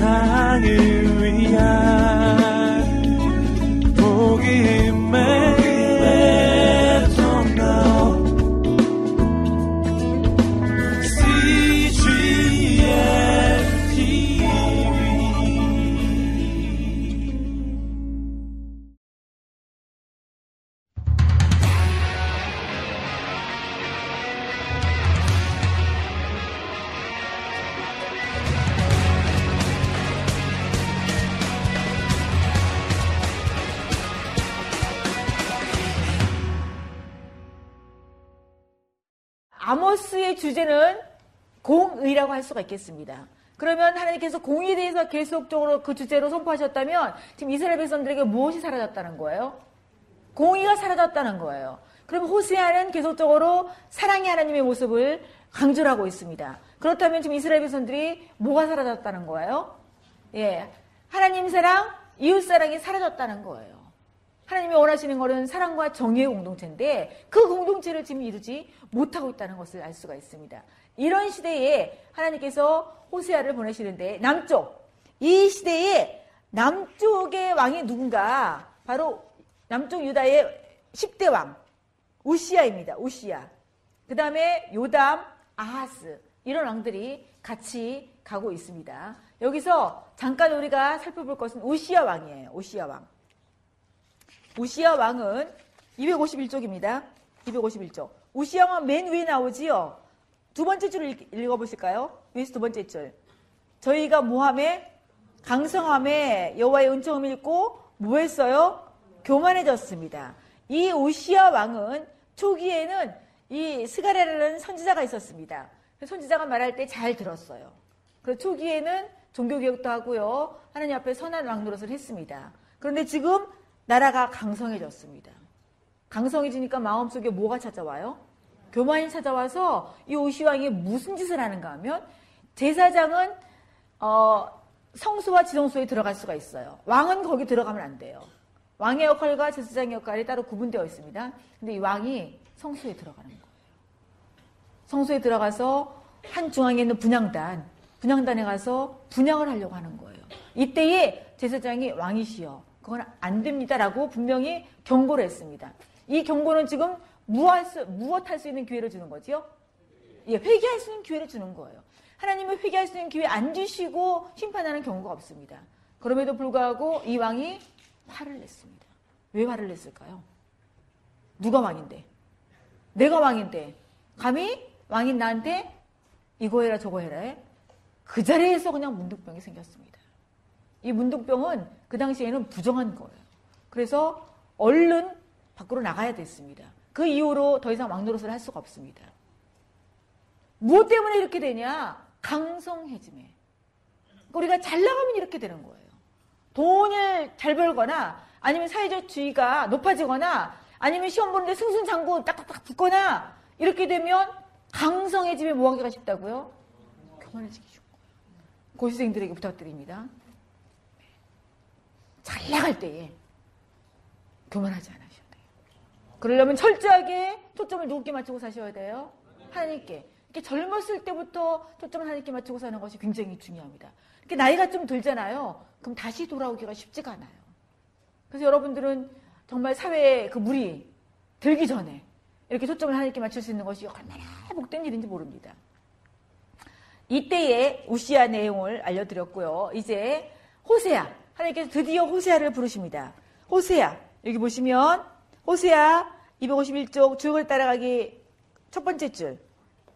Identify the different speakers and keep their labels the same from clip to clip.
Speaker 1: 아모스의 공의라고 할 수가 있겠습니다. 그러면 하나님께서 공의에 대해서 계속적으로 그 주제로 선포하셨다면 지금 이스라엘 백성들에게 무엇이 사라졌다는 거예요? 공의가 사라졌다는 거예요. 그럼 호세아는 계속적으로 사랑의 하나님의 모습을 강조를 하고 있습니다. 그렇다면 지금 이스라엘 백성들이 뭐가 사라졌다는 거예요? 예. 하나님 사랑, 이웃 사랑이 사라졌다는 거예요. 하나님이 원하시는 것은 사랑과 정의의 공동체인데 그 공동체를 지금 이루지 못하고 있다는 것을 알 수가 있습니다. 이런 시대에 하나님께서 호세아를 보내시는데 남쪽 이 시대에 남쪽의 왕이 누군가 바로 남쪽 유다의 10대 왕 우시아입니다. 우시아. 그 다음에 요담, 아하스 이런 왕들이 같이 가고 있습니다. 여기서 잠깐 우리가 살펴볼 것은 우시아 왕이에요. 우시아 왕. 우시아 왕은 251쪽입니다. 251쪽. 우시아 왕은 맨 위에 나오지요. 두 번째 줄을 읽어보실까요? 위에서 두 번째 줄. 저희가 모함에 강성함에 여호와의 은총을 읽고 뭐 했어요? 교만해졌습니다. 이 우시아 왕은 초기에는 이 스가랴라는 선지자가 있었습니다. 그 선지자가 말할 때 잘 들었어요. 그 초기에는 종교개혁도 하고요. 하나님 앞에 선한 왕 노릇을 했습니다. 그런데 지금 나라가 강성해졌습니다. 강성해지니까 마음속에 뭐가 찾아와요? 교만이 찾아와서 이 오시왕이 무슨 짓을 하는가 하면 제사장은 어, 성수와 지성소에 들어갈 수가 있어요. 왕은 거기 들어가면 안 돼요. 왕의 역할과 제사장의 역할이 따로 구분되어 있습니다. 근데 이 왕이 성수에 들어가는 거예요. 성수에 들어가서 한 중앙에 있는 분양단, 분양단에 가서 분양을 하려고 하는 거예요. 이때에 제사장이 왕이시여 그건 안 됩니다라고 분명히 경고를 했습니다. 이 경고는 지금 무엇, 수, 무엇 할 수 있는 기회를 주는 거지요? 예, 회개할 수 있는 기회를 주는 거예요. 하나님은 회개할 수 있는 기회 안 주시고 심판하는 경우가 없습니다. 그럼에도 불구하고 이 왕이 화를 냈습니다. 왜 화를 냈을까요? 누가 왕인데? 내가 왕인데 감히 왕인 나한테 이거 해라 저거 해라 그 자리에서 그냥 문득병이 생겼습니다. 이 문둥병은 그 당시에는 부정한 거예요. 그래서 얼른 밖으로 나가야 됐습니다. 그 이후로 더 이상 왕노릇을 할 수가 없습니다. 무엇 때문에 이렇게 되냐? 강성해짐에. 우리가 잘 나가면 이렇게 되는 거예요. 돈을 잘 벌거나 아니면 사회적 주의가 높아지거나 아니면 시험 보는데 승승장구 딱딱딱 붙거나 이렇게 되면 강성해짐에 뭐하기가 쉽다고요? 교만해지기 쉽고 고시생들에게 부탁드립니다. 잘 나갈 때에 교만하지 돼요. 그러려면 철저하게 초점을 누구께 맞추고 사셔야 돼요? 하나님께. 이렇게 젊었을 때부터 초점을 하나님께 맞추고 사는 것이 굉장히 중요합니다. 이렇게 나이가 좀 들잖아요. 그럼 다시 돌아오기가 쉽지가 않아요. 그래서 여러분들은 정말 사회에 그 물이 들기 전에 이렇게 초점을 하나님께 맞출 수 있는 것이 얼마나 복된 일인지 모릅니다. 이때의 우시아 내용을 알려드렸고요. 이제 호세아, 하나님께서 드디어 호세아를 부르십니다. 호세아 여기 보시면 호세아 251쪽 줄을 따라가기 첫 번째 줄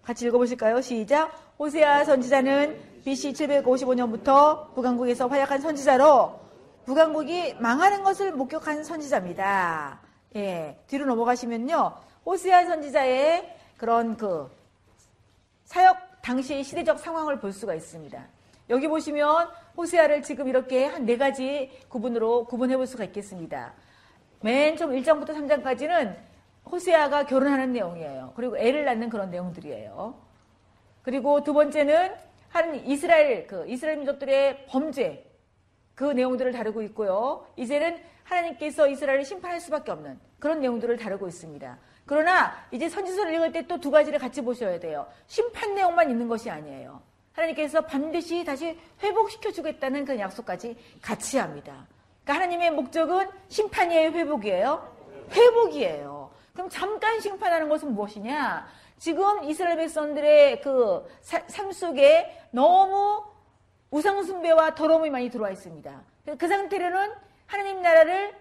Speaker 1: 같이 읽어보실까요? 시작. 호세아 선지자는 BC 755년부터 북왕국에서 활약한 선지자로 북왕국이 망하는 것을 목격한 선지자입니다. 예, 뒤로 넘어가시면요. 호세아 선지자의 그런 그 사역 당시의 시대적 상황을 볼 수가 있습니다. 여기 보시면 호세아를 지금 이렇게 한 네 가지 구분으로 구분해 볼 수가 있겠습니다. 맨 처음 1장부터 3장까지는 호세아가 결혼하는 내용이에요. 그리고 애를 낳는 그런 내용들이에요. 그리고 두 번째는 한 이스라엘 그 이스라엘 민족들의 범죄 그 내용들을 다루고 있고요. 이제는 하나님께서 이스라엘을 심판할 수밖에 없는 그런 내용들을 다루고 있습니다. 그러나 이제 선지서를 읽을 때 또 두 가지를 같이 보셔야 돼요. 심판 내용만 있는 것이 아니에요. 하나님께서 반드시 다시 회복시켜 주겠다는 그 약속까지 같이 합니다. 그러니까 하나님의 목적은 심판이에요, 회복이에요? 회복이에요. 그럼 잠깐 심판하는 것은 무엇이냐? 지금 이스라엘 백성들의 그 삶 속에 너무 우상숭배와 더러움이 많이 들어와 있습니다. 그 상태로는 하나님 나라를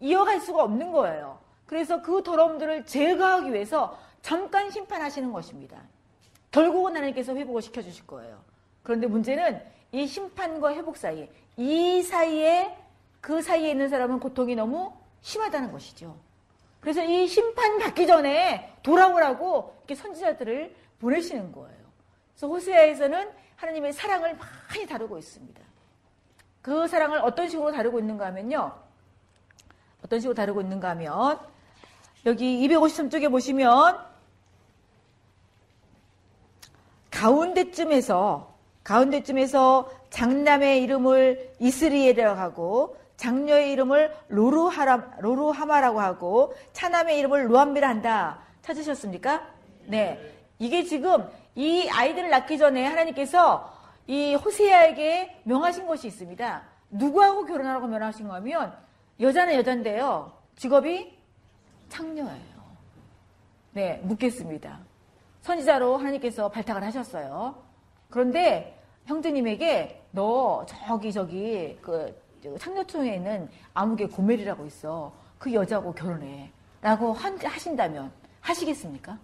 Speaker 1: 이어갈 수가 없는 거예요. 그래서 그 더러움들을 제거하기 위해서 잠깐 심판하시는 것입니다. 결국은 하나님께서 회복을 시켜주실 거예요. 그런데 문제는 이 심판과 회복 사이, 이 사이에 그 사이에 있는 사람은 고통이 너무 심하다는 것이죠. 그래서 이 심판 받기 전에 돌아오라고 이렇게 선지자들을 보내시는 거예요. 그래서 호세아에서는 하나님의 사랑을 많이 다루고 있습니다. 그 사랑을 어떤 식으로 다루고 있는가 하면요. 어떤 식으로 다루고 있는가 하면 여기 253쪽에 보시면 가운데쯤에서 가운데쯤에서 장남의 이름을 이스리엘이라고 하고 장녀의 이름을 로루하라, 로루하마라고 하고 차남의 이름을 루암비라 한다. 찾으셨습니까? 네. 이게 지금 이 아이들을 낳기 전에 하나님께서 이 호세아에게 명하신 것이 있습니다. 누구하고 결혼하라고 명하신 거면 여자는 여잔데요. 직업이 창녀예요. 네, 묻겠습니다. 선지자로 하나님께서 발탁을 하셨어요. 그런데 형제님에게 너 저기 저기 그 있는 아무개 고멜이라고 있어. 그 여자하고 결혼해. 라고 하신다면 하시겠습니까?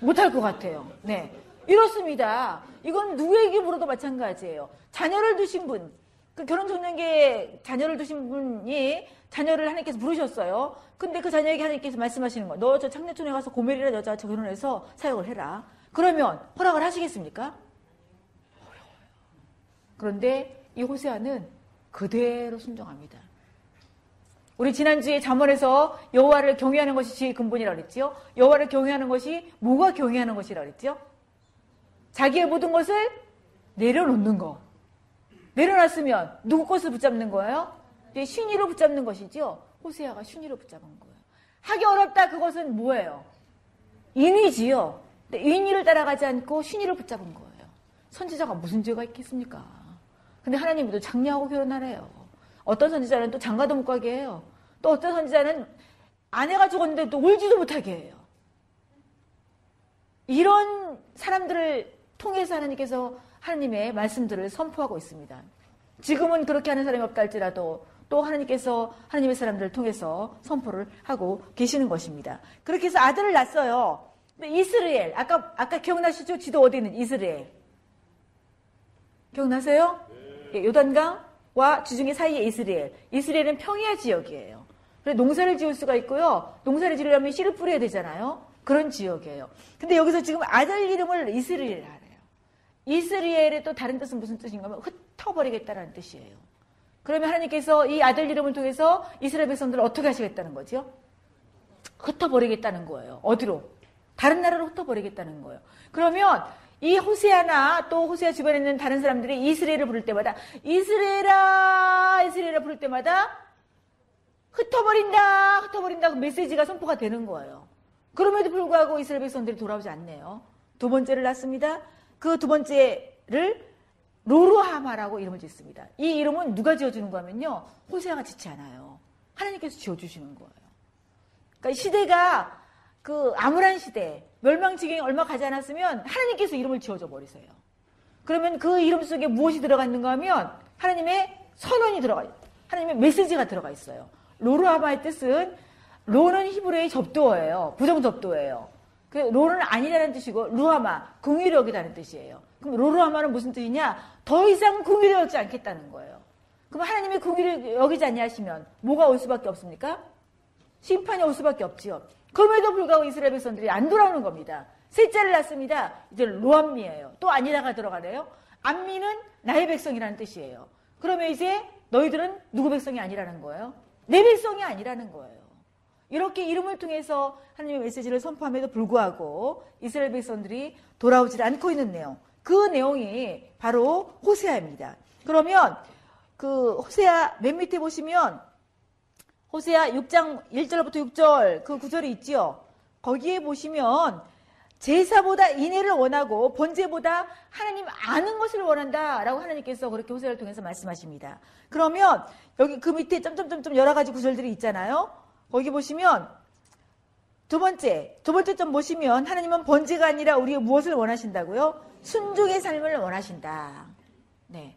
Speaker 1: 못할 것 같아요. 네. 이렇습니다. 이건 누구에게 물어도 마찬가지예요. 자녀를 두신 분, 그 결혼 청년기에 자녀를 두신 분이 자녀를 하나님께서 부르셨어요. 근데 그 자녀에게 하나님께서 말씀하시는 거, 너저 창녀촌에 가서 고멜이라 여자 저 결혼해서 사역을 해라. 그러면 허락을 하시겠습니까? 어려워요. 그런데 이 호세아는 그대로 순종합니다. 우리 지난주에 잠언에서 여호와를 경외하는 것이 지의 근본이라고 그랬지요. 여호와를 경외하는 것이 뭐가 경외하는 것이라고 그랬지요? 자기의 모든 것을 내려놓는 거. 내려놨으면 누구 것을 붙잡는 거예요? 신의로 붙잡는 것이죠. 호세아가 신의로 붙잡은 거예요. 하기 어렵다 그것은 뭐예요? 인위지요. 인위를 따라가지 않고 신의를 붙잡은 거예요. 선지자가 무슨 죄가 있겠습니까? 근데 하나님도 장녀하고 결혼하래요. 어떤 선지자는 또 장가도 못 가게 해요. 또 어떤 선지자는 아내가 죽었는데 또 울지도 못하게 해요. 이런 사람들을 통해서 하나님께서 하나님의 말씀들을 선포하고 있습니다. 지금은 그렇게 하는 사람이 없다 할지라도 또 하나님께서 하나님의 사람들을 통해서 선포를 하고 계시는 것입니다. 그렇게 해서 아들을 낳았어요. 이스라엘, 아까, 아까 기억나시죠? 지도 어디 있는 이스라엘. 기억나세요? 예, 요단강과 주중의 사이에 이스라엘. 이스라엘은 평야 지역이에요. 그래서 농사를 지을 수가 있고요. 농사를 지으려면 씨를 뿌려야 되잖아요. 그런 지역이에요. 근데 여기서 지금 아들 이름을 이스라엘 하래요. 이스라엘의 또 다른 뜻은 무슨 뜻인가 하면 흩어버리겠다라는 뜻이에요. 그러면 하나님께서 이 아들 이름을 통해서 이스라엘 백성들을 어떻게 하시겠다는 거죠? 흩어버리겠다는 거예요. 어디로? 다른 나라로 흩어버리겠다는 거예요. 그러면 이 호세아나 또 호세아 주변에 있는 다른 사람들이 이스라엘을 부를 때마다 이스라엘아 이스라엘을 부를 때마다 흩어버린다 흩어버린다 그 메시지가 선포가 되는 거예요. 그럼에도 불구하고 이스라엘 백성들이 돌아오지 않네요. 두 번째를 낳습니다. 그 두 번째를 로루하마라고 이름을 짓습니다. 이 이름은 누가 지어주는 거냐면요. 호세아가 짓지 않아요. 하나님께서 지어주시는 거예요. 그러니까 시대가 그 암울한 시대, 멸망 지경이 얼마 가지 않았으면 하나님께서 이름을 지어줘 버리세요. 그러면 그 이름 속에 무엇이 들어가 있는가 하면 하나님의 선언이 들어가 있어요. 하나님의 메시지가 들어가 있어요. 로르하마의 뜻은 로는 히브리의 접도어예요. 부정 접도예요. 그 로는 아니라는 뜻이고 루하마 궁유력이라는 뜻이에요. 그럼 로르하마는 무슨 뜻이냐? 더 이상 궁유를 여기지 않겠다는 거예요. 그럼 하나님의 궁유를 여기지 않냐 하시면 뭐가 올 수밖에 없습니까? 심판이 올 수밖에 없지요. 그럼에도 불구하고 이스라엘 백성들이 안 돌아오는 겁니다. 셋째를 낳습니다. 이제 로암미예요. 또 아니라가 들어가네요. 암미는 나의 백성이라는 뜻이에요. 그러면 이제 너희들은 누구 백성이 아니라는 거예요? 내 백성이 아니라는 거예요. 이렇게 이름을 통해서 하나님의 메시지를 선포함에도 불구하고 이스라엘 백성들이 돌아오질 않고 있는 내용. 그 내용이 바로 호세아입니다. 그러면 그 호세아 맨 밑에 보시면 호세아 6장 1절부터 6절 그 구절이 있지요. 거기에 보시면 제사보다 인해를 원하고 번제보다 하나님 아는 것을 원한다라고 하나님께서 그렇게 호세를 통해서 말씀하십니다. 그러면 여기 그 밑에 점점점점 여러 가지 구절들이 있잖아요. 거기 보시면 두 번째, 두 번째 점 보시면 하나님은 번제가 아니라 우리의 무엇을 원하신다고요? 순종의 삶을 원하신다. 네.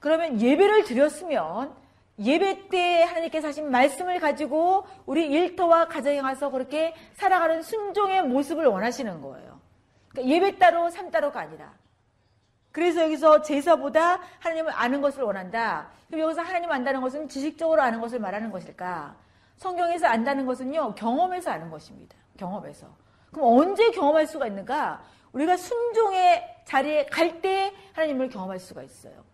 Speaker 1: 그러면 예배를 드렸으면 예배 때 하나님께서 하신 말씀을 가지고 우리 일터와 가정에 가서 그렇게 살아가는 순종의 모습을 원하시는 거예요. 그러니까 예배 따로 삶 따로가 아니라. 그래서 여기서 제사보다 하나님을 아는 것을 원한다. 그럼 여기서 하나님 안다는 것은 지식적으로 아는 것을 말하는 것일까? 성경에서 안다는 것은요, 경험에서 아는 것입니다. 경험에서. 그럼 언제 경험할 수가 있는가? 우리가 순종의 자리에 갈 때 하나님을 경험할 수가 있어요.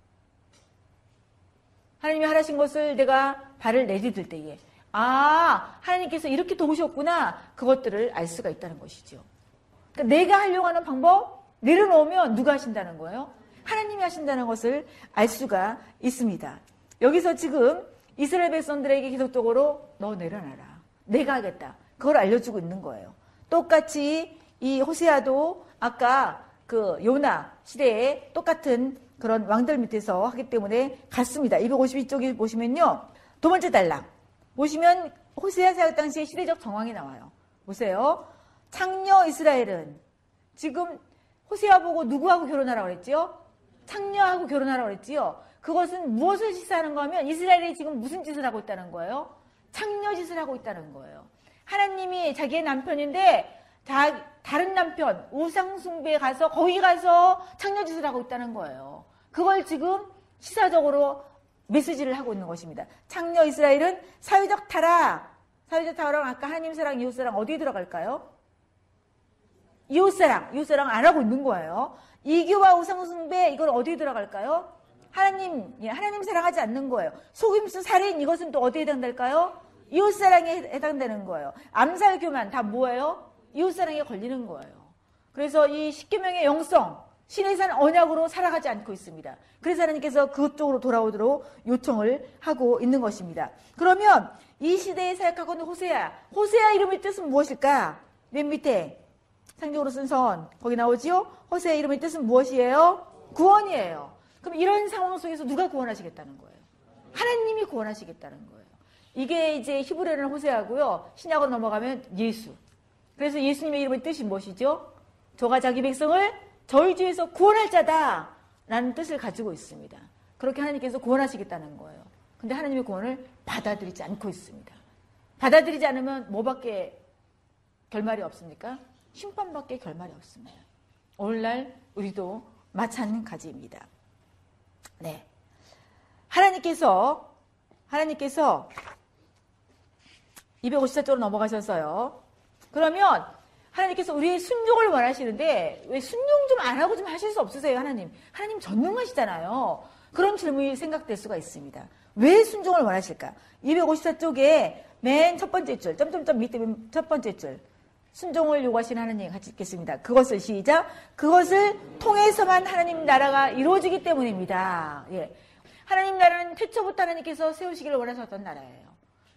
Speaker 1: 하나님이 하라신 것을 내가 발을 내디딜 때에 아 하나님께서 이렇게 도우셨구나 그것들을 알 수가 있다는 것이죠. 그러니까 내가 하려고 하는 방법 내려놓으면 누가 하신다는 거예요? 하나님이 하신다는 것을 알 수가 있습니다. 여기서 지금 이스라엘 백성들에게 계속적으로 너 내려놔라. 내가 하겠다. 그걸 알려주고 있는 거예요. 똑같이 이 호세아도 아까 그 요나 시대에 똑같은 그런 왕들 밑에서 하기 때문에 갔습니다. 252쪽에 보시면요. 두 번째 달랑. 보시면 호세아 사역 당시의 시대적 정황이 나와요. 보세요. 창녀 이스라엘은 지금 호세아 보고 누구하고 결혼하라고 그랬지요? 창녀하고 결혼하라고 그랬지요? 그것은 무엇을 시사하는 거면 이스라엘이 지금 무슨 짓을 하고 있다는 거예요? 창녀 짓을 하고 있다는 거예요. 하나님이 자기의 남편인데 다, 다른 남편 우상숭배에 가서 거기 가서 창녀짓을 하고 있다는 거예요. 그걸 지금 시사적으로 메시지를 하고 있는 것입니다. 창녀 이스라엘은 사회적 타락, 사회적 타락 아까 하나님 사랑, 이웃 사랑 어디에 들어갈까요? 이웃 사랑, 이웃 사랑 안 하고 있는 거예요. 이교와 우상숭배 이건 어디에 들어갈까요? 하나님, 예, 하나님 사랑하지 않는 거예요. 속임수 살인 이것은 또 어디에 해당될까요? 이웃 사랑에 해당되는 거예요. 암살 교만 다 뭐예요? 이웃사랑에 걸리는 거예요. 그래서 이 십계명의 영성, 신의 산 언약으로 살아가지 않고 있습니다. 그래서 하나님께서 그쪽으로 돌아오도록 요청을 하고 있는 것입니다. 그러면 이 시대에 사역하고 있는 호세아, 호세아 이름의 뜻은 무엇일까? 맨 밑에 상경으로 쓴 선, 거기 나오지요? 호세아 이름의 뜻은 무엇이에요? 구원이에요. 그럼 이런 상황 속에서 누가 구원하시겠다는 거예요? 하나님이 구원하시겠다는 거예요. 이게 이제 히브리어는 호세아고요. 신약으로 넘어가면 예수. 그래서 예수님의 이름의 뜻이 무엇이죠? 저가 자기 백성을 저희 주에서 구원할 자다. 라는 뜻을 가지고 있습니다. 그렇게 하나님께서 구원하시겠다는 거예요. 근데 하나님의 구원을 받아들이지 않고 있습니다. 받아들이지 않으면 뭐밖에 결말이 없습니까? 심판밖에 결말이 없습니다. 오늘날 우리도 마찬가지입니다. 네. 하나님께서, 하나님께서 254쪽으로 넘어가셨어요. 그러면 하나님께서 우리의 순종을 원하시는데 왜 순종 좀 안 하고 좀 하실 수 없으세요, 하나님? 하나님 전능하시잖아요. 그런 질문이 생각될 수가 있습니다. 왜 순종을 원하실까? 254쪽에 맨 첫 번째 줄, 점점점 밑에 첫 번째 줄. 순종을 요구하시는 하나님 같이 읽겠습니다. 그것을 시작. 그것을 통해서만 하나님 나라가 이루어지기 때문입니다. 예. 하나님 나라는 태초부터 하나님께서 세우시기를 원하셨던 나라예요.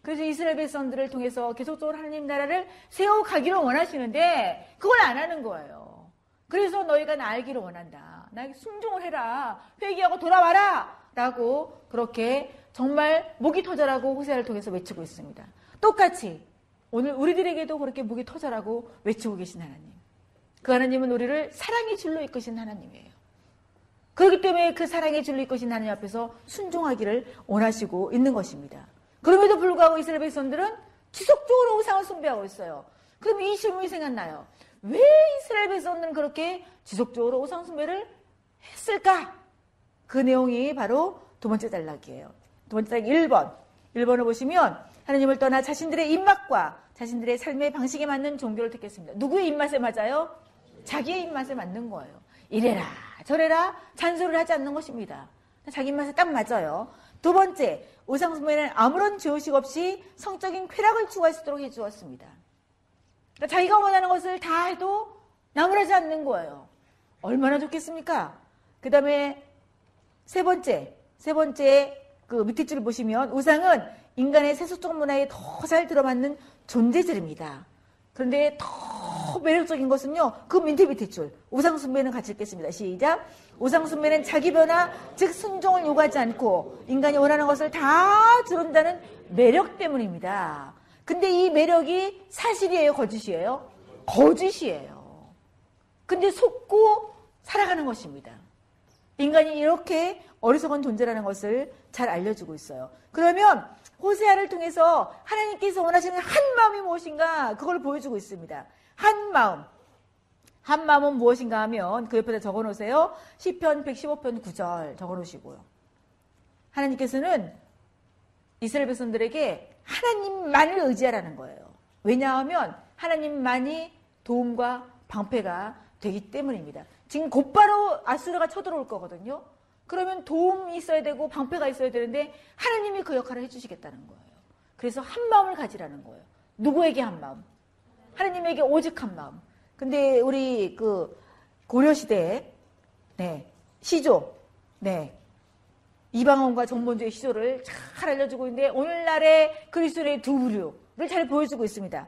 Speaker 1: 그래서 이스라엘 백성들을 통해서 계속적으로 하나님 나라를 세워가기를 원하시는데 그걸 안 하는 거예요. 그래서 너희가 나 알기를 원한다. 나에게 순종을 해라. 회개하고 돌아와라. 라고 그렇게 정말 목이 터져라고 호세아를 통해서 외치고 있습니다. 똑같이 오늘 우리들에게도 그렇게 목이 터져라고 외치고 계신 하나님. 그 하나님은 우리를 사랑의 줄로 이끄신 하나님이에요. 그렇기 때문에 그 사랑의 줄로 이끄신 하나님 앞에서 순종하기를 원하시고 있는 것입니다. 그럼에도 불구하고 이스라엘 백성들은 지속적으로 우상을 숭배하고 있어요. 그럼 이 질문이 생각나요. 왜 이스라엘 백성들은 그렇게 지속적으로 우상 숭배를 했을까? 그 내용이 바로 두 번째 단락이에요. 두 번째 단락 1번. 1번을 보시면 하나님을 떠나 자신들의 입맛과 자신들의 삶의 방식에 맞는 종교를 택했습니다. 누구의 입맛에 맞아요? 자기의 입맛에 맞는 거예요. 이래라 저래라 잔소리를 하지 않는 것입니다. 자기 입맛에 딱 맞아요. 두 번째, 우상숭배는 아무런 죄의식 없이 성적인 쾌락을 추구할 수 있도록 해주었습니다. 그러니까 자기가 원하는 것을 다 해도 나무라지 않는 거예요. 얼마나 좋겠습니까? 그 다음에 세 번째, 세 번째 그 밑에 줄을 보시면 우상은 인간의 세속적 문화에 더 잘 들어맞는 존재들입니다. 그런데 더 더 매력적인 것은요, 그 밑에 줄. 우상숭배는 같이 읽겠습니다. 시작. 우상숭배는 자기 변화, 즉 순종을 요구하지 않고 인간이 원하는 것을 다 들은다는 매력 때문입니다. 근데 이 매력이 사실이에요, 거짓이에요? 거짓이에요. 근데 속고 살아가는 것입니다. 인간이 이렇게 어리석은 존재라는 것을 잘 알려주고 있어요. 그러면 호세아를 통해서 하나님께서 원하시는 한 마음이 무엇인가 그걸 보여주고 있습니다. 한 마음. 한 마음은 무엇인가 하면 그 옆에다 적어 놓으세요. 시편 115편 9절 적어 놓으시고요. 하나님께서는 이스라엘 백성들에게 하나님만을 의지하라는 거예요. 왜냐하면 하나님만이 도움과 방패가 되기 때문입니다. 지금 곧바로 아수르가 쳐들어올 거거든요. 그러면 도움이 있어야 되고 방패가 있어야 되는데 하나님이 그 역할을 해주시겠다는 거예요. 그래서 한 마음을 가지라는 거예요. 누구에게 한 마음? 하나님에게 오직 한 마음. 근데 우리 그 고려 시대에 네 시조 네 이방원과 정본주의 시조를 잘 알려주고 있는데 오늘날의 그리스도의 두 부류를 잘 보여주고 있습니다.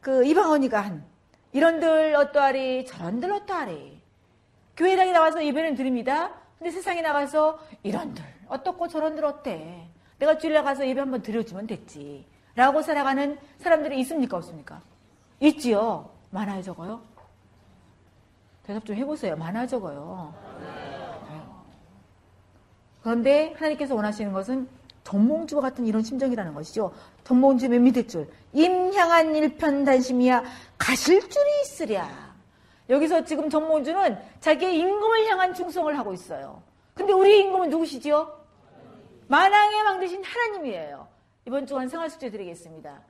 Speaker 1: 그 이방원이가 한 이런들 어떠하리 저런들 어떠하리 교회당에 나와서 예배는 드립니다. 근데 세상에 나가서 이런들 어떻고 저런들 어때? 내가 주일날 가서 예배 한번 드려주면 됐지. 라고 살아가는 사람들이 있습니까? 없습니까? 있지요. 많아요, 적어요? 대답 좀 해보세요. 많아요, 적어요? 그런데 하나님께서 원하시는 것은 전몽주와 같은 이런 심정이라는 것이죠. 전몽주 맨 밑에 줄. 임향한 일편단심이야 가실 줄이 있으랴. 여기서 지금 정몽주는 자기의 임금을 향한 충성을 하고 있어요. 근데 우리 임금은 누구시죠? 만왕의 왕 대신 하나님이에요. 이번 주간 생활 숙제 드리겠습니다.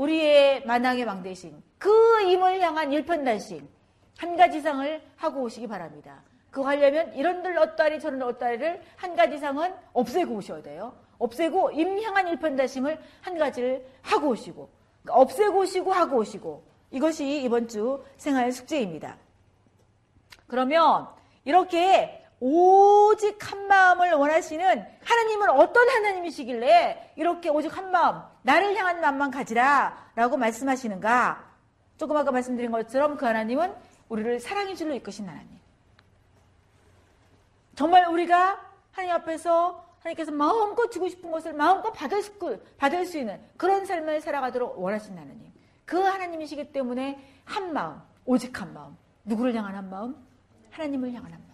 Speaker 1: 우리의 만왕의 왕 대신 그 임을 향한 일편단심 한 가지 상을 하고 오시기 바랍니다. 그거 하려면 이런들 어따리 저런 어따리를 한 가지 상은 없애고 오셔야 돼요. 없애고 임 향한 일편단심을 한 가지를 하고 오시고 그러니까 없애고 오시고 하고 오시고 이것이 이번 주 생활 숙제입니다. 그러면 이렇게 오직 한 마음을 원하시는 하나님은 어떤 하나님이시길래 이렇게 오직 한 마음, 나를 향한 마음만 가지라 라고 말씀하시는가? 조금 아까 말씀드린 것처럼 그 하나님은 우리를 사랑의 줄로 이끄신 하나님. 정말 우리가 하나님 앞에서 하나님께서 마음껏 주고 싶은 것을 마음껏 받을 수, 받을 수 있는 그런 삶을 살아가도록 원하신 하나님. 그 하나님이시기 때문에 한 마음, 오직 한 마음. 누구를 향한 한 마음? 하나님을 향한 한 마음.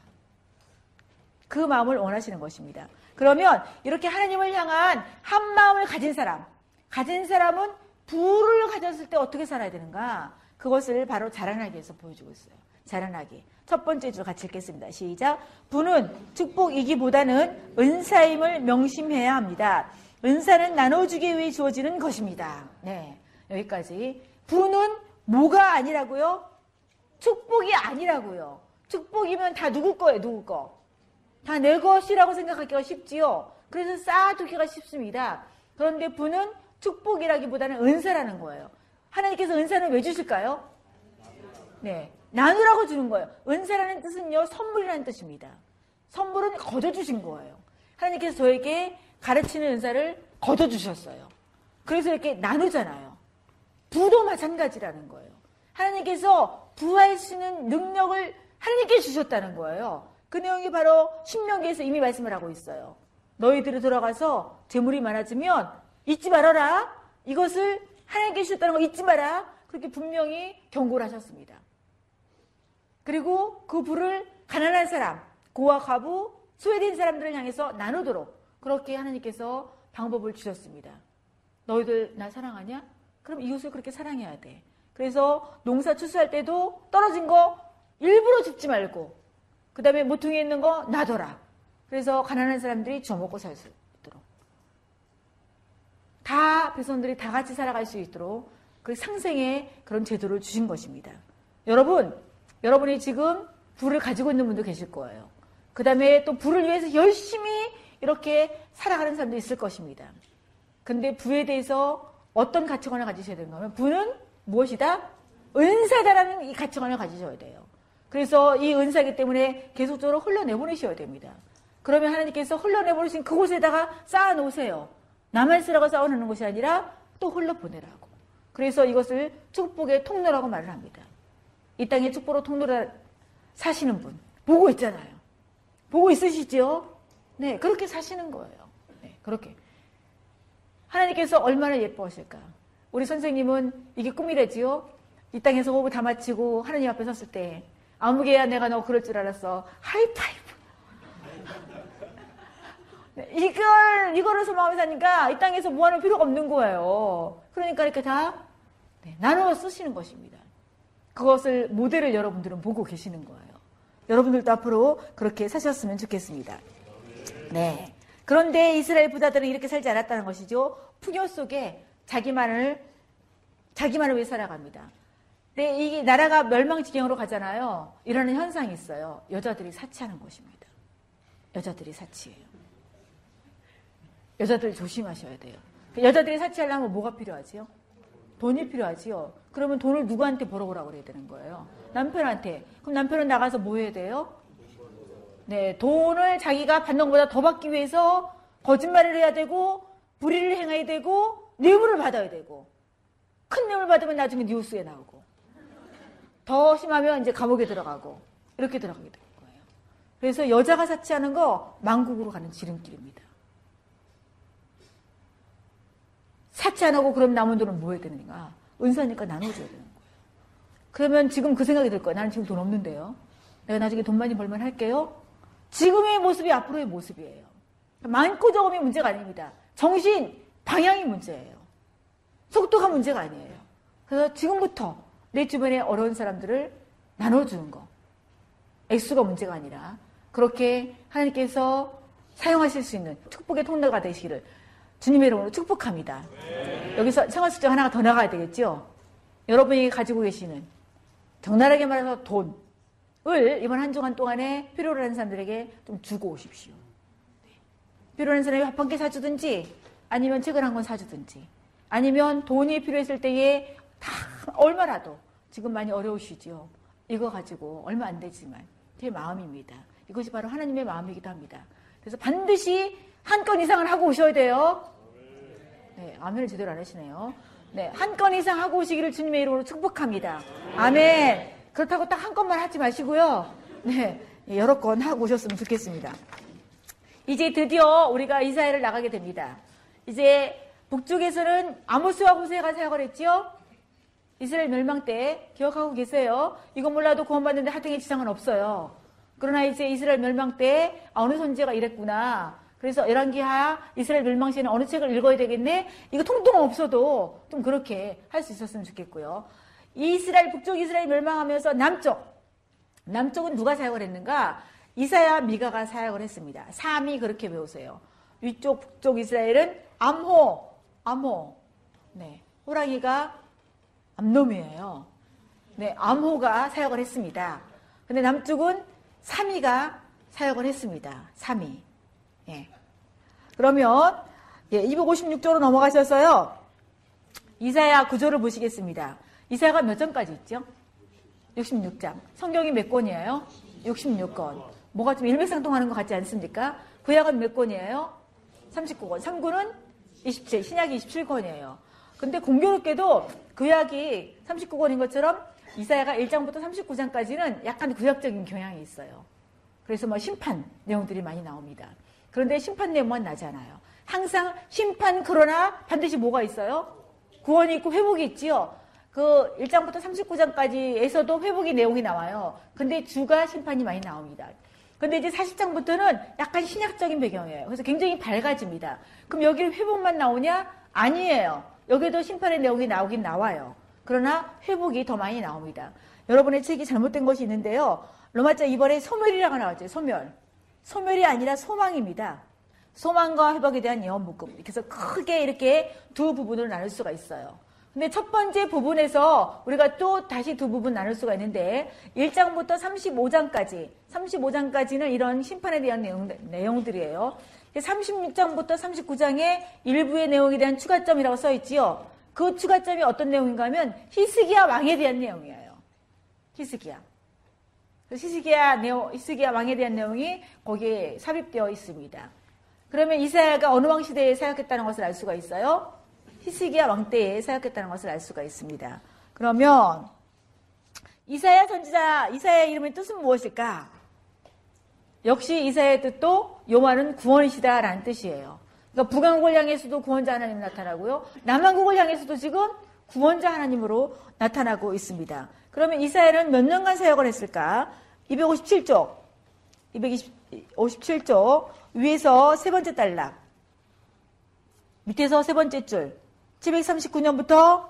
Speaker 1: 그 마음을 원하시는 것입니다. 그러면 이렇게 하나님을 향한 한 마음을 가진 사람, 가진 사람은 부를 가졌을 때 어떻게 살아야 되는가? 그것을 바로 자라나기에서 보여주고 있어요. 자라나기. 첫 번째 줄 같이 읽겠습니다. 시작. 부는 축복이기보다는 은사임을 명심해야 합니다. 은사는 나눠주기 위해 주어지는 것입니다. 네. 여기까지. 부는 뭐가 아니라고요? 축복이 아니라고요. 축복이면 다 누구 거예요, 누구 거? 다 내 것이라고 생각하기가 쉽지요. 그래서 쌓아두기가 쉽습니다. 그런데 부는 축복이라기보다는 은사라는 거예요. 하나님께서 은사는 왜 주실까요? 네. 나누라고 주는 거예요. 은사라는 뜻은요, 선물이라는 뜻입니다. 선물은 거둬주신 거예요. 하나님께서 저에게 가르치는 은사를 거둬주셨어요. 그래서 이렇게 나누잖아요. 부도 마찬가지라는 거예요. 하나님께서 있는 능력을 하나님께 주셨다는 거예요. 그 내용이 바로 신명기에서 이미 말씀을 하고 있어요. 너희들이 들어가서 재물이 많아지면 잊지 말아라. 이것을 하나님께 주셨다는 거 잊지 마라. 그렇게 분명히 경고를 하셨습니다. 그리고 그 불을 가난한 사람, 고와 과부, 소외된 사람들을 향해서 나누도록 그렇게 하나님께서 방법을 주셨습니다. 너희들 나 사랑하냐? 그럼 이웃을 그렇게 사랑해야 돼. 그래서 농사 추수할 때도 떨어진 거 일부러 줍지 말고 그 다음에 모퉁이에 있는 거 놔둬라. 그래서 가난한 사람들이 주먹고 살 수 있도록 다 백성들이 다 같이 살아갈 수 있도록 그 상생의 그런 제도를 주신 것입니다. 여러분, 여러분이 지금 불을 가지고 있는 분도 계실 거예요. 그 다음에 또 불을 위해서 열심히 이렇게 살아가는 사람도 있을 것입니다. 근데 부에 대해서 어떤 가치관을 가지셔야 되는가 하면 부는 무엇이다? 은사다라는 이 가치관을 가지셔야 돼요. 그래서 이 은사기 때문에 계속적으로 흘러내보내셔야 됩니다. 그러면 하나님께서 흘러내보내신 그곳에다가 쌓아놓으세요. 나만 쓰라고 쌓아놓는 것이 아니라 또 흘러보내라고. 그래서 이것을 축복의 통로라고 말을 합니다. 이 땅에 축복으로 통로를 사시는 분 보고 있잖아요. 보고 있으시죠? 네, 그렇게 사시는 거예요. 네, 그렇게. 하나님께서 얼마나 예뻐하실까? 우리 선생님은 이게 꿈이래지요? 이 땅에서 호흡을 다 마치고 하나님 앞에 섰을 때 아무개야 내가 너 그럴 줄 알았어. 하이파이브. 네, 이걸, 이거를 소망하며 사니까 이 땅에서 뭐하는 필요가 없는 거예요. 그러니까 이렇게 다 네, 나누어 쓰시는 것입니다. 그것을 모델을 여러분들은 보고 계시는 거예요. 여러분들도 앞으로 그렇게 사셨으면 좋겠습니다. 네. 그런데 이스라엘 부자들은 이렇게 살지 않았다는 것이죠. 풍요 속에 자기만을 자기만을 위해 살아갑니다. 네, 이게 나라가 멸망 지경으로 가잖아요. 이러는 현상이 있어요. 여자들이 사치하는 것입니다. 여자들이 사치해요. 여자들 조심하셔야 돼요. 여자들이 사치하려면 뭐가 필요하지요? 돈이 필요하지요. 그러면 돈을 누구한테 벌어오라고 그래야 되는 거예요? 남편한테. 그럼 남편은 나가서 뭐 해야 돼요? 네, 돈을 자기가 받는 것보다 더 받기 위해서 거짓말을 해야 되고, 불의를 행해야 되고, 뇌물을 받아야 되고, 큰 뇌물 받으면 나중에 뉴스에 나오고, 더 심하면 이제 감옥에 들어가고, 이렇게 들어가게 되는 거예요. 그래서 여자가 사치하는 거 망국으로 가는 지름길입니다. 사치 안 하고 그럼 남은 돈은 뭐 해야 되는가? 은사니까 나눠줘야 되는 거예요. 그러면 지금 그 생각이 들 거예요. 나는 지금 돈 없는데요. 내가 나중에 돈 많이 벌면 할게요. 지금의 모습이 앞으로의 모습이에요. 많고 적음이 문제가 아닙니다. 정신, 방향이 문제예요. 속도가 문제가 아니에요. 그래서 지금부터 내 주변에 어려운 사람들을 나눠주는 거. 액수가 문제가 아니라 그렇게 하나님께서 사용하실 수 있는 축복의 통로가 되시기를 주님의 이름으로 축복합니다. 여기서 생활 수정 하나가 더 나가야 되겠죠? 여러분이 가지고 계시는 적나라하게 말해서 돈을 이번 한 주간 동안에 필요로 하는 사람들에게 좀 주고 오십시오. 필요로 하는 사람이 밥한개 사주든지 아니면 책을 한 권 사주든지 아니면 돈이 필요했을 때에 다 얼마라도 지금 많이 어려우시지요. 이거 가지고 얼마 안 되지만 제 마음입니다. 이것이 바로 하나님의 마음이기도 합니다. 그래서 반드시 한 건 이상을 하고 오셔야 돼요. 네, 아멘을 제대로 안 하시네요. 네, 한 건 이상 하고 오시기를 주님의 이름으로 축복합니다. 아멘. 그렇다고 딱 한 건만 하지 마시고요. 네, 여러 건 하고 오셨으면 좋겠습니다. 이제 드디어 우리가 이스라엘을 나가게 됩니다. 이제 북쪽에서는 아모스와 호세가 사역을 했죠. 이스라엘 멸망 때 기억하고 계세요. 이건 몰라도 구원받는데 하등의 지장은 없어요. 그러나 이제 이스라엘 멸망 때 어느 선지가 이랬구나. 그래서 열왕기하 이스라엘 멸망 시에는 어느 책을 읽어야 되겠네? 이거 통통 없어도 좀 그렇게 할 수 있었으면 좋겠고요. 이스라엘 북쪽 이스라엘 멸망하면서 남쪽 남쪽은 누가 사역을 했는가? 이사야 미가가 사역을 했습니다. 3이 그렇게 배우세요. 위쪽 북쪽 이스라엘은 암호 암호 네 호랑이가 암놈이에요. 네 암호가 사역을 했습니다. 근데 남쪽은 3위가 사역을 했습니다. 3위. 예. 그러면 예, 256조로 넘어가셔서요. 이사야 구조를 보시겠습니다. 이사야가 몇 장까지 있죠? 66장. 성경이 몇 권이에요? 66권. 뭐가 좀 일맥상통하는 것 같지 않습니까? 구약은 몇 권이에요? 39권. 3구는 27, 신약이 27권이에요. 근데 공교롭게도 구약이 39권인 것처럼 이사야가 1장부터 39장까지는 약간 구약적인 경향이 있어요. 그래서 뭐 심판 내용들이 많이 나옵니다. 그런데 심판 내용만 나잖아요. 항상 심판 그러나 반드시 뭐가 있어요? 구원이 있고 회복이 있지요. 그 1장부터 39장까지에서도 회복의 내용이 나와요. 근데 주가 심판이 많이 나옵니다. 근데 이제 40장부터는 약간 신약적인 배경이에요. 그래서 굉장히 밝아집니다. 그럼 여기 회복만 나오냐? 아니에요. 여기도 심판의 내용이 나오긴 나와요. 그러나 회복이 더 많이 나옵니다. 여러분의 책이 잘못된 것이 있는데요. 로마자 2번에 소멸이라고 나왔죠. 소멸. 소멸이 아니라 소망입니다. 소망과 회복에 대한 예언 묶음. 그래서 크게 이렇게 두 부분을 나눌 수가 있어요. 근데 첫 번째 부분에서 우리가 또 다시 두 부분 나눌 수가 있는데 1장부터 35장까지 35장까지는 이런 심판에 대한 내용, 내용들이에요. 36장부터 39장의 일부의 내용에 대한 추가점이라고 써 있지요. 그 추가점이 어떤 내용인가 하면 히스기야 왕에 대한 내용이에요. 히스기야. 히스기야 내용, 히스기야 왕에 대한 내용이 거기에 삽입되어 있습니다. 그러면 이사야가 어느 왕 시대에 사역했다는 것을 알 수가 있어요? 히스기야 왕 때에 사역했다는 것을 알 수가 있습니다. 그러면 이사야 선지자, 이사야의 이름의 뜻은 무엇일까? 역시 이사야의 뜻도 요한은 구원이시다라는 뜻이에요. 그러니까 북왕국을 향해서도 구원자 하나님 나타나고요. 남왕국을 향해서도 지금 구원자 하나님으로 나타나고 있습니다. 그러면 이사야는 몇 년간 사역을 했을까? 257쪽. 257쪽. 위에서 세 번째 단락. 밑에서 세 번째 줄. 739년부터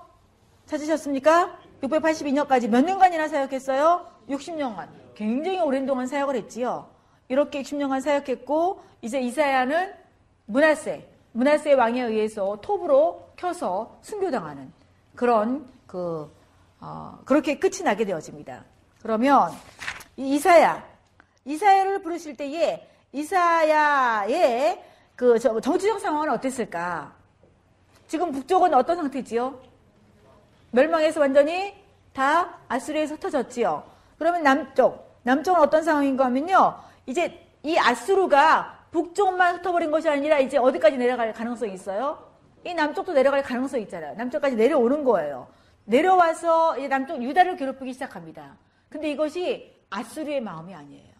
Speaker 1: 찾으셨습니까? 682년까지 몇 년간이나 사역했어요? 60년간. 굉장히 오랜 동안 사역을 했지요. 이렇게 60년간 사역했고 이제 이사야는 문하세, 문하세 왕에 의해서 톱으로 켜서 순교당하는 그런 그 어, 그렇게 끝이 나게 되어집니다. 그러면 이사야, 이사야를 부르실 때에 이사야의 그 정치적 상황은 어땠을까? 지금 북쪽은 어떤 상태지요? 멸망해서 완전히 다 아수르에서 흩어졌지요. 그러면 남쪽, 남쪽은 어떤 상황인가 하면요. 이제 이 아수르가 북쪽만 흩어버린 것이 아니라 이제 어디까지 내려갈 가능성이 있어요? 이 남쪽도 내려갈 가능성이 있잖아요. 남쪽까지 내려오는 거예요. 내려와서 이제 남쪽 유다를 괴롭히기 시작합니다. 근데 이것이 아수르의 마음이 아니에요.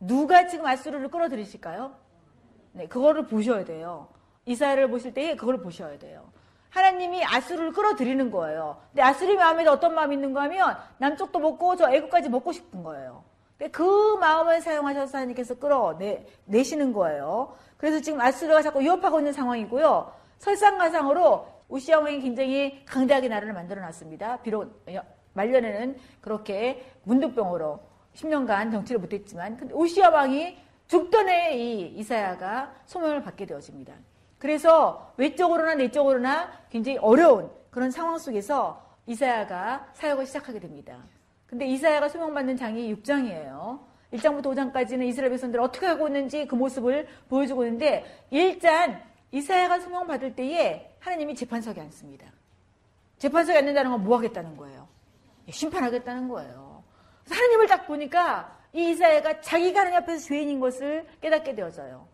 Speaker 1: 누가 지금 아수르를 끌어들이실까요? 네, 그거를 보셔야 돼요. 이사야를 보실 때 그걸 보셔야 돼요. 하나님이 아수르를 끌어들이는 거예요. 근데 아수르의 마음에 어떤 마음이 있는가 하면 남쪽도 먹고 저 애국까지 먹고 싶은 거예요. 그 마음을 사용하셔서 하나님께서 끌어내시는 거예요. 그래서 지금 아수르가 자꾸 위협하고 있는 상황이고요. 설상가상으로 우시아 왕이 굉장히 강대하게 나라를 만들어 놨습니다. 비록 말년에는 그렇게 문득병으로 10년간 정치를 못했지만 근데 우시아 왕이 죽던 해에 이 이사야가 소명을 받게 되어집니다. 그래서 외적으로나 내적으로나 굉장히 어려운 그런 상황 속에서 이사야가 사역을 시작하게 됩니다. 근데 이사야가 소명받는 장이 6장이에요. 1장부터 5장까지는 이스라엘 백성들이 어떻게 하고 있는지 그 모습을 보여주고 있는데 1장 이사야가 소명받을 때에 하나님이 재판석에 앉습니다. 재판석에 앉는다는 건 뭐 하겠다는 거예요? 예, 심판하겠다는 거예요. 하나님을 딱 보니까 이 이사야가 자기가 하나님 앞에서 죄인인 것을 깨닫게 되어져요.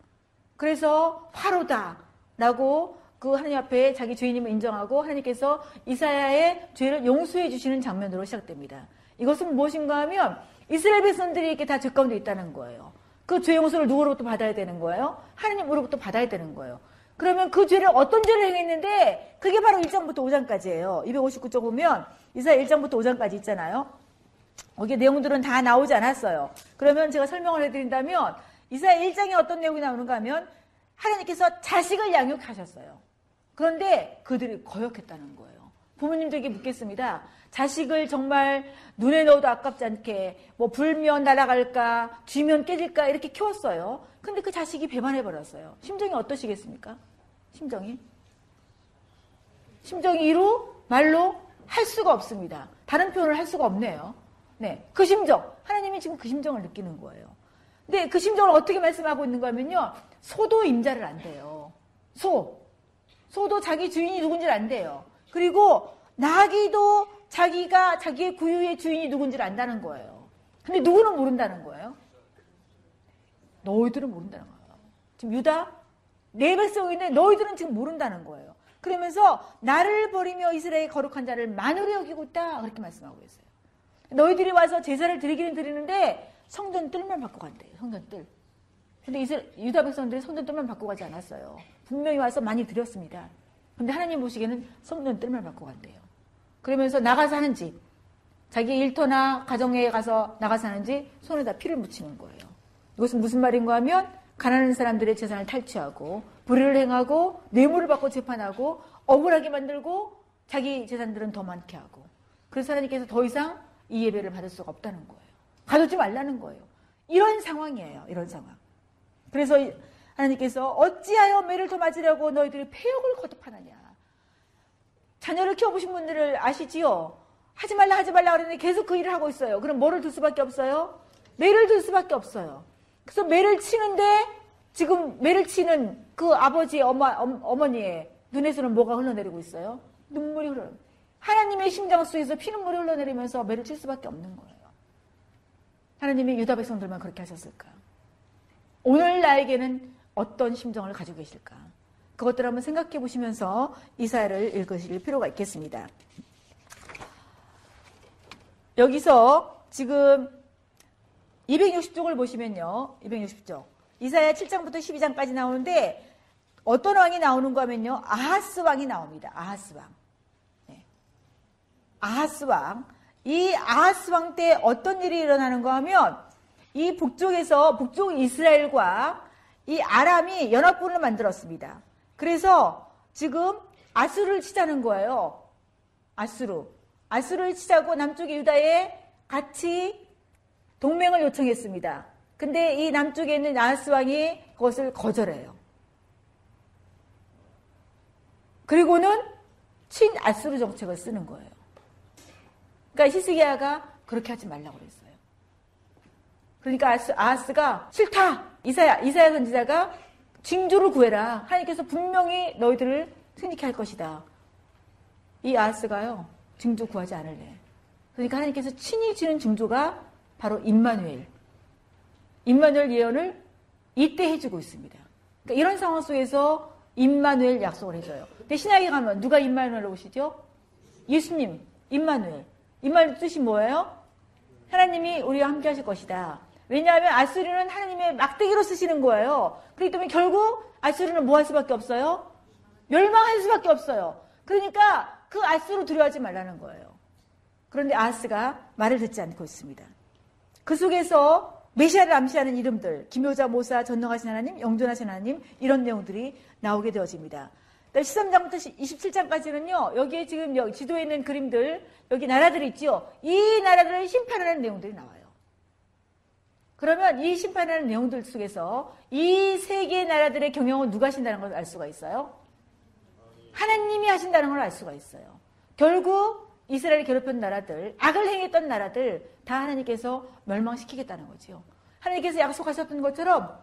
Speaker 1: 그래서 화로다. 라고 그 하나님 앞에 자기 죄인임을 인정하고 하나님께서 이사야의 죄를 용서해 주시는 장면으로 시작됩니다. 이것은 무엇인가 하면 이스라엘 백성들이 이렇게 다 죄 가운데 있다는 거예요. 그 죄 용서를 누구로부터 받아야 되는 거예요? 하나님으로부터 받아야 되는 거예요. 그러면 그 죄를 어떤 죄를 행했는데 그게 바로 1장부터 5장까지예요. 259쪽 보면 이사야 1장부터 5장까지 있잖아요. 거기 내용들은 다 나오지 않았어요. 그러면 제가 설명을 해드린다면 이사야 1장에 어떤 내용이 나오는가 하면 하나님께서 자식을 양육하셨어요. 그런데 그들이 거역했다는 거예요. 부모님들에게 묻겠습니다. 자식을 정말 눈에 넣어도 아깝지 않게 뭐 불면 날아갈까 쥐면 깨질까 이렇게 키웠어요. 근데 그 자식이 배반해 버렸어요. 심정이 어떠시겠습니까? 심정이? 심정이 이루 말로 할 수가 없습니다. 다른 표현을 할 수가 없네요. 네, 그 심정 하나님이 지금 그 심정을 느끼는 거예요. 근데 그 심정을 어떻게 말씀하고 있는 거냐면요. 소도 임자를 안 돼요. 소. 소도 자기 주인이 누군지 안 돼요. 그리고 나귀도 자기가 자기의 구유의 주인이 누군지를 안다는 거예요. 근데 누구는 모른다는 거예요. 너희들은 모른다는 거예요. 지금 유다 내 백성인데 너희들은 지금 모른다는 거예요. 그러면서 나를 버리며 이스라엘 거룩한 자를 만으로 여기고 있다 그렇게 말씀하고 있어요. 너희들이 와서 제사를 드리기는 드리는데 성전 뜰만 받고 간대요. 성전 뜰. 근데 이스라엘, 유다 백성들이 성전 뜰만 받고 가지 않았어요. 분명히 와서 많이 드렸습니다. 근데 하나님 보시기에는 성전 뜰만 받고 간대요. 그러면서 나가서 하는지, 자기 일터나 가정에 가서 나가서 하는지 손에다 피를 묻히는 거예요. 이것은 무슨 말인가 하면 가난한 사람들의 재산을 탈취하고 불의를 행하고 뇌물을 받고 재판하고 억울하게 만들고 자기 재산들은 더 많게 하고 그래서 하나님께서 더 이상 이 예배를 받을 수가 없다는 거예요. 가두지 말라는 거예요. 이런 상황이에요. 이런 상황. 그래서 하나님께서 어찌하여 매를 더 맞으려고 너희들이 폐역을 거듭하느냐. 자녀를 키워보신 분들을 아시지요? 하지 말라 하지 말라 그러는데 계속 그 일을 하고 있어요. 그럼 뭐를 둘 수밖에 없어요? 매를 둘 수밖에 없어요. 그래서 매를 치는데 지금 매를 치는 그 아버지 어머, 어머니의 눈에서는 뭐가 흘러내리고 있어요? 눈물이 흘러. 하나님의 심장 속에서 피눈물이 흘러내리면서 매를 칠 수밖에 없는 거예요. 하나님이 유다 백성들만 그렇게 하셨을까? 오늘 나에게는 어떤 심정을 가지고 계실까? 그것들을 한번 생각해 보시면서 이사야를 읽으실 필요가 있겠습니다. 여기서 지금 260쪽을 보시면요. 260쪽. 이사야 7장부터 12장까지 나오는데 어떤 왕이 나오는 거 하면요. 아하스 왕이 나옵니다. 아하스 왕. 네. 아하스 왕. 이 아하스 왕 때 어떤 일이 일어나는 거 하면 이 북쪽에서 북쪽 이스라엘과 이 아람이 연합군을 만들었습니다. 그래서 지금 아수를 치자는 거예요. 아수르. 아수를 치자고 남쪽 유다에 같이 동맹을 요청했습니다. 근데 이 남쪽에 있는 아하스 왕이 그것을 거절해요. 그리고는 친아수르 정책을 쓰는 거예요. 그러니까 히스기야가 그렇게 하지 말라고 그랬어요. 그러니까 아하스가 싫다. 이사야 이사야 선지자가 징조를 구해라. 하나님께서 분명히 너희들을 승리케 할 것이다. 이 아하스가요. 징조 구하지 않을래. 그러니까 하나님께서 친히 주는 징조가 바로 임마누엘. 임마누엘 예언을 이때 해주고 있습니다. 그러니까 이런 상황 속에서 임마누엘 약속을 해줘요. 근데 신약에 가면 누가 임마누엘로 오시죠? 예수님, 임마누엘. 임마누엘 뜻이 뭐예요? 하나님이 우리와 함께 하실 것이다. 왜냐하면 아수르는 하나님의 막대기로 쓰시는 거예요. 그렇기 때문에 결국 아수르는 뭐 할 수밖에 없어요? 멸망할 수밖에 없어요. 그러니까 그 아스로 두려워하지 말라는 거예요. 그런데 아스가 말을 듣지 않고 있습니다. 그 속에서 메시아를 암시하는 이름들, 기묘자, 모사, 전능하신 하나님, 영존하신 하나님 이런 내용들이 나오게 되어집니다. 13장부터 27장까지는요. 여기에 지금 지도에 있는 그림들, 여기 나라들이 있죠. 이 나라들을 심판하는 내용들이 나와요. 그러면 이 심판하는 내용들 속에서 이 세 개의 나라들의 경영을 누가 하신다는 걸 알 수가 있어요? 하나님이 하신다는 걸 알 수가 있어요. 결국 이스라엘 괴롭혔던 나라들, 악을 행했던 나라들 다 하나님께서 멸망시키겠다는 거지요. 하나님께서 약속하셨던 것처럼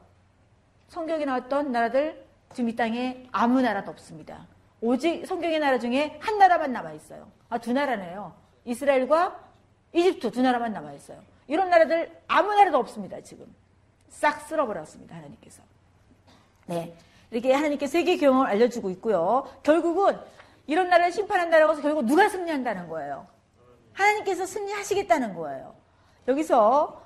Speaker 1: 성경에 나왔던 나라들 지금 이 땅에 아무 나라도 없습니다. 오직 성경의 나라 중에 한 나라만 남아 있어요. 아, 두 나라네요. 이스라엘과 이집트 두 나라만 남아 있어요. 이런 나라들 아무 나라도 없습니다, 지금. 싹 쓸어버렸습니다, 하나님께서. 네. 이렇게 하나님께 세계 경험을 알려주고 있고요. 결국은 이런 나라를 심판한다라고 해서 결국 누가 승리한다는 거예요. 하나님께서 승리하시겠다는 거예요. 여기서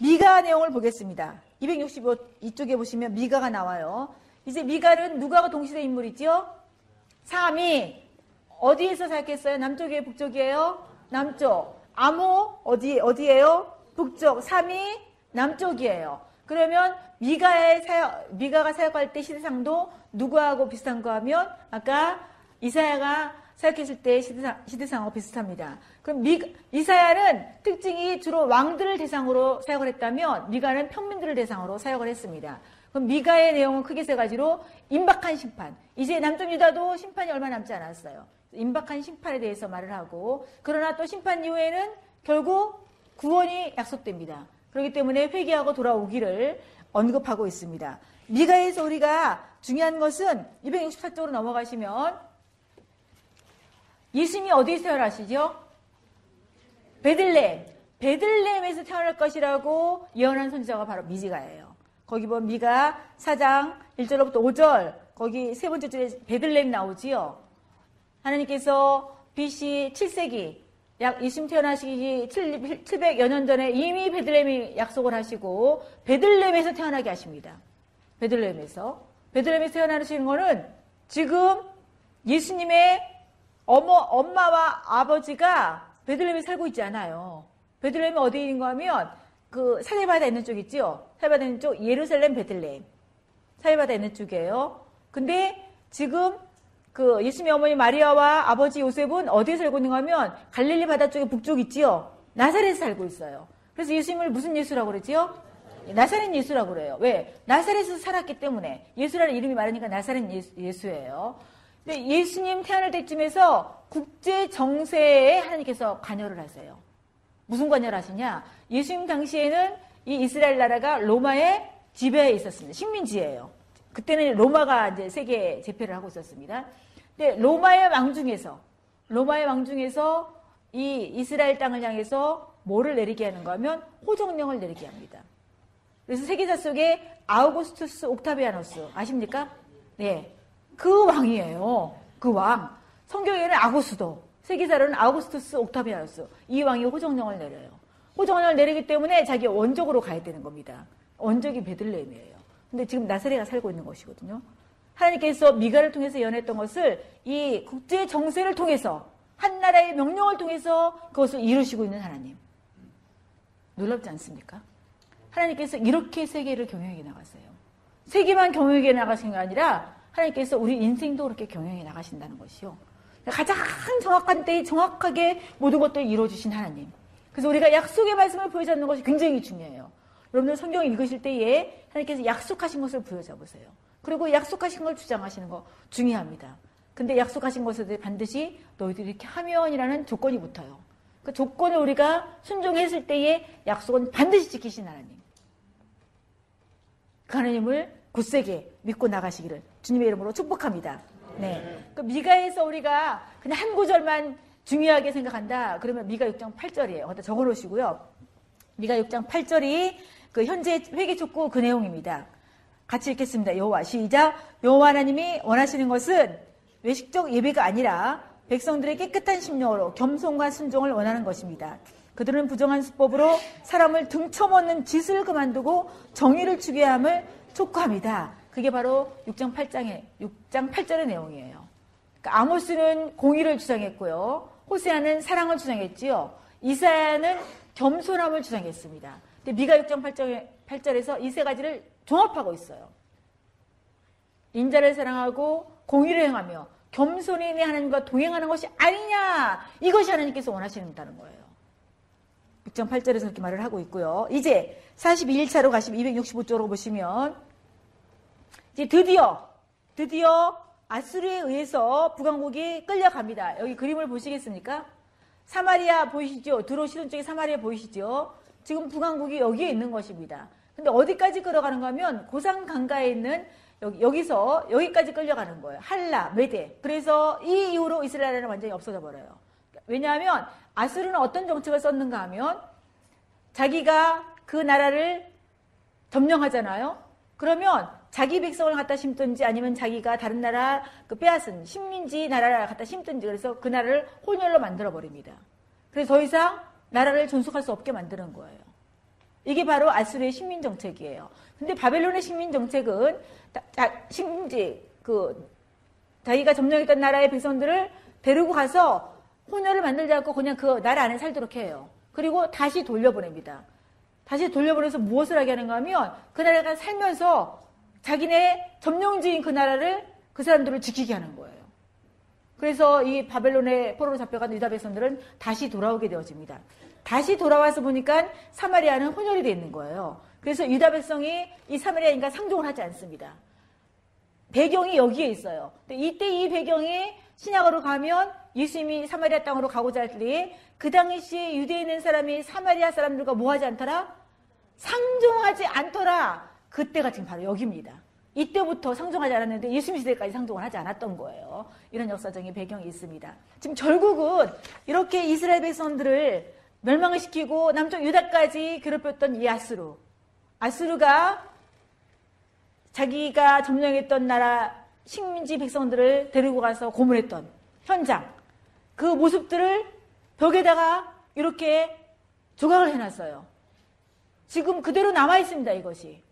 Speaker 1: 미가 내용을 보겠습니다. 265 이쪽에 보시면 미가가 나와요. 이제 미가는 누가가 동시대 인물이죠? 3이 어디에서 살겠어요? 남쪽이에요? 북쪽이에요? 남쪽. 암호 어디 어디예요? 북쪽. 3이 남쪽이에요. 그러면 미가의 사역, 미가가 사역할 때 시대상도 누구하고 비슷한 거 하면 아까 이사야가 사역했을 때 시대상, 시대상하고 비슷합니다. 그럼 미, 이사야는 특징이 주로 왕들을 대상으로 사역을 했다면 미가는 평민들을 대상으로 사역을 했습니다. 그럼 미가의 내용은 크게 세 가지로 임박한 심판. 이제 남쪽 유다도 심판이 얼마 남지 않았어요. 임박한 심판에 대해서 말을 하고 그러나 또 심판 이후에는 결국 구원이 약속됩니다. 그렇기 때문에 회개하고 돌아오기를 언급하고 있습니다. 미가에서 우리가 중요한 것은 264쪽으로 넘어가시면 예수님이 어디에 태어나시죠? 베들레 베들레헴에서 태어날 것이라고 예언한 선지자가 바로 미지가예요. 거기 보면 미가 4장 1절부터 5절 거기 세 번째 줄에 베들레헴 나오지요. 하나님께서 BC 7세기 약 예수님 태어나시기 700여 년 전에 이미 베들레헴이 약속을 하시고 베들레헴에서 태어나게 하십니다. 베들레헴에서 베들레헴에서 태어나시는 거는 지금 예수님의 어머 엄마와 아버지가 베들레헴에 살고 있지 않아요. 베들레헴이 어디에 있는가 하면 그 사해바다 있는 쪽 있죠. 사해바다 있는 쪽 예루살렘 베들레헴. 사해바다 있는 쪽이에요. 근데 지금 그 예수님의 어머니 마리아와 아버지 요셉은 어디에 살고 있는가 하면 갈릴리 바다 쪽에 북쪽 있지요. 나사렛에 살고 있어요. 그래서 예수님을 무슨 예수라고 그러지요? 나사렛 예수라고 그래요. 왜? 나사렛에서 살았기 때문에 예수라는 이름이 많으니까 나사렛 예수, 예요 근데 예수님 태어날 때쯤에서 국제 정세에 하나님께서 관여를 하세요. 무슨 관여를 하시냐? 예수님 당시에는 이 이스라엘 나라가 로마의 지배에 있었습니다. 식민지예요. 그때는 로마가 이제 세계 제패를 하고 있었습니다. 근데 로마의 왕 중에서 로마의 왕 중에서 이 이스라엘 땅을 향해서 뭐를 내리게 하는가 하면 호정령을 내리게 합니다. 그래서 세계사 속에 아우구스투스 옥타비아노스 아십니까? 네. 그 왕이에요. 그 왕. 성경에는 아구스도 세계사로는 아우구스투스 옥타비아누스 이 왕이 호정령을 내려요. 호정령을 내리기 때문에 자기 원적으로 가야 되는 겁니다. 원적이 베들레헴이에요. 근데 지금 나사렛가 살고 있는 것이거든요. 하나님께서 미가를 통해서 연했던 것을 이 국제 정세를 통해서 한 나라의 명령을 통해서 그것을 이루시고 있는 하나님. 놀랍지 않습니까? 하나님께서 이렇게 세계를 경영해 나가세요. 세계만 경영해 나가신 게 아니라 하나님께서 우리 인생도 그렇게 경영해 나가신다는 것이요. 가장 정확한 때에 정확하게 모든 것들을 이루어주신 하나님. 그래서 우리가 약속의 말씀을 보여잡는 것이 굉장히 중요해요. 여러분들 성경 읽으실 때에 하나님께서 약속하신 것을 보여잡으세요. 그리고 약속하신 걸 주장하시는 거 중요합니다. 근데 약속하신 것에 반드시 너희들이 이렇게 하면이라는 조건이 붙어요. 그 조건을 우리가 순종했을 때에 약속은 반드시 지키신 하나님. 그 하나님을 굳세게 믿고 나가시기를 주님의 이름으로 축복합니다. 네. 그 미가에서 우리가 그냥 한 구절만 중요하게 생각한다. 그러면 미가 6장 8절이에요. 어디 적어 놓으시고요. 미가 6장 8절이 그 현재 회개 촉구 그 내용입니다. 같이 읽겠습니다. 여호와 시작. 여호와 하나님이 원하시는 것은 외식적 예배가 아니라 백성들의 깨끗한 심령으로 겸손과 순종을 원하는 것입니다. 그들은 부정한 수법으로 사람을 등쳐먹는 짓을 그만두고 정의를 주게 함을 촉구합니다. 그게 바로 6장 8장의 6장 8절의 내용이에요. 그러니까 아모스는 공의를 주장했고요. 호세아는 사랑을 주장했지요. 이사야는 겸손함을 주장했습니다. 근데 미가 6장 8절, 8절에서 이 세 가지를 종합하고 있어요. 인자를 사랑하고 공의를 행하며 겸손히 내 하나님과 동행하는 것이 아니냐. 이것이 하나님께서 원하시는다는 거예요. 6장 8절에서 그렇게 말을 하고 있고요. 이제 42일차로 가시면 265쪽으로 보시면 이제 드디어 드디어 아수르에 의해서 북왕국이 끌려갑니다. 여기 그림을 보시겠습니까? 사마리아 보이시죠? 들어오시는 쪽에 사마리아 보이시죠? 지금 북왕국이 여기에 있는 것입니다. 근데 어디까지 끌어가는가 하면 고상 강가에 있는 여기, 여기 서 여기까지 끌려가는 거예요. 할라, 메데. 그래서 이 이후로 이스라엘은 완전히 없어져 버려요. 왜냐하면 아수르는 어떤 정책을 썼는가 하면 자기가 그 나라를 점령하잖아요. 그러면 자기 백성을 갖다 심든지 아니면 자기가 다른 나라 그 빼앗은 식민지 나라를 갖다 심든지 그래서 그 나라를 혼혈로 만들어 버립니다. 그래서 더 이상 나라를 존속할 수 없게 만드는 거예요. 이게 바로 아수르의 식민 정책이에요. 근데 바벨론의 식민 정책은 식민지 그 자기가 점령했던 나라의 백성들을 데리고 가서 혼혈을 만들지 않고 그냥 그 나라 안에 살도록 해요. 그리고 다시 돌려보냅니다. 다시 돌려보내서 무엇을 하게 하는가 하면 그 나라가 살면서 자기네 점령지인 그 나라를 그 사람들을 지키게 하는 거예요. 그래서 이 바벨론의 포로로 잡혀간 유다 백성들은 다시 돌아오게 되어집니다. 다시 돌아와서 보니까 사마리아는 혼혈이 되어 있는 거예요. 그래서 유다 백성이 이 사마리아인과 상종을 하지 않습니다. 배경이 여기에 있어요. 이때 이 배경이 신약으로 가면 예수님이 사마리아 땅으로 가고자 할 때에 그 당시에 유대에 있는 사람이 사마리아 사람들과 뭐 하지 않더라? 상종하지 않더라. 그때가 지금 바로 여기입니다. 이때부터 상종하지 않았는데 예수님 시대까지 상종을 하지 않았던 거예요. 이런 역사적인 배경이 있습니다. 지금 결국은 이렇게 이스라엘 백성들을 멸망을 시키고 남쪽 유다까지 괴롭혔던 이 아스루. 아스루가 자기가 점령했던 나라 식민지 백성들을 데리고 가서 고문했던 현장. 그 모습들을 벽에다가 이렇게 조각을 해놨어요. 지금 그대로 남아있습니다, 이것이.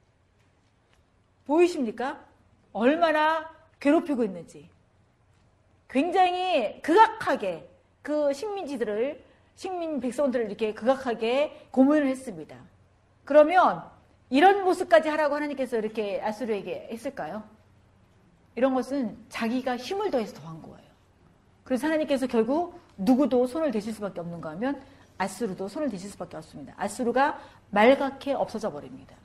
Speaker 1: 보이십니까? 얼마나 괴롭히고 있는지. 굉장히 극악하게 그 식민지들을, 식민 백성들을 이렇게 극악하게 고문을 했습니다. 그러면 이런 모습까지 하라고 하나님께서 이렇게 아수르에게 했을까요? 이런 것은 자기가 힘을 더해서 더한 거예요. 그래서 하나님께서 결국 누구도 손을 대실 수밖에 없는가 하면 아수르도 손을 대실 수밖에 없습니다. 아수르가 말갛게 없어져 버립니다.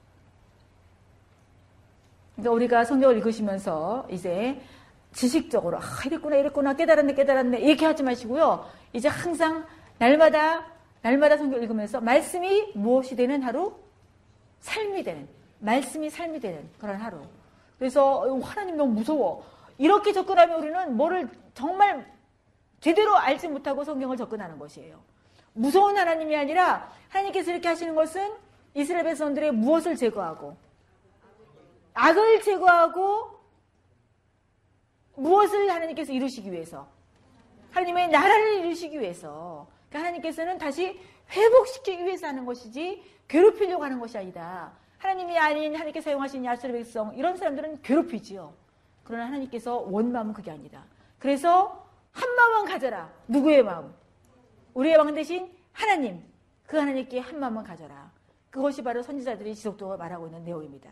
Speaker 1: 그러니까 우리가 성경을 읽으시면서 이제 지식적으로 아 이랬구나 이랬구나 깨달았네 깨달았네 이렇게 하지 마시고요. 이제 항상 날마다 날마다 성경 을 읽으면서 말씀이 무엇이 되는 하루? 삶이 되는 말씀이 삶이 되는 그런 하루. 그래서 어, 하나님 너무 무서워. 이렇게 접근하면 우리는 뭐를 정말 제대로 알지 못하고 성경을 접근하는 것이에요. 무서운 하나님이 아니라 하나님께서 이렇게 하시는 것은 이스라엘 백성들의 무엇을 제거하고 악을 제거하고 무엇을 하나님께서 이루시기 위해서 하나님의 나라를 이루시기 위해서 그러니까 하나님께서는 다시 회복시키기 위해서 하는 것이지 괴롭히려고 하는 것이 아니다. 하나님이 아닌 하나님께 사용하신 야스의 백성 이런 사람들은 괴롭히지요. 그러나 하나님께서 원 마음은 그게 아니다. 그래서 한 마음만 가져라. 누구의 마음? 우리의 왕 대신 하나님. 그 하나님께 한 마음만 가져라. 그것이 바로 선지자들이 지속적으로 말하고 있는 내용입니다.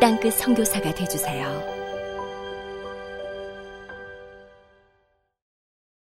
Speaker 2: 땅끝 성교사가 되주세요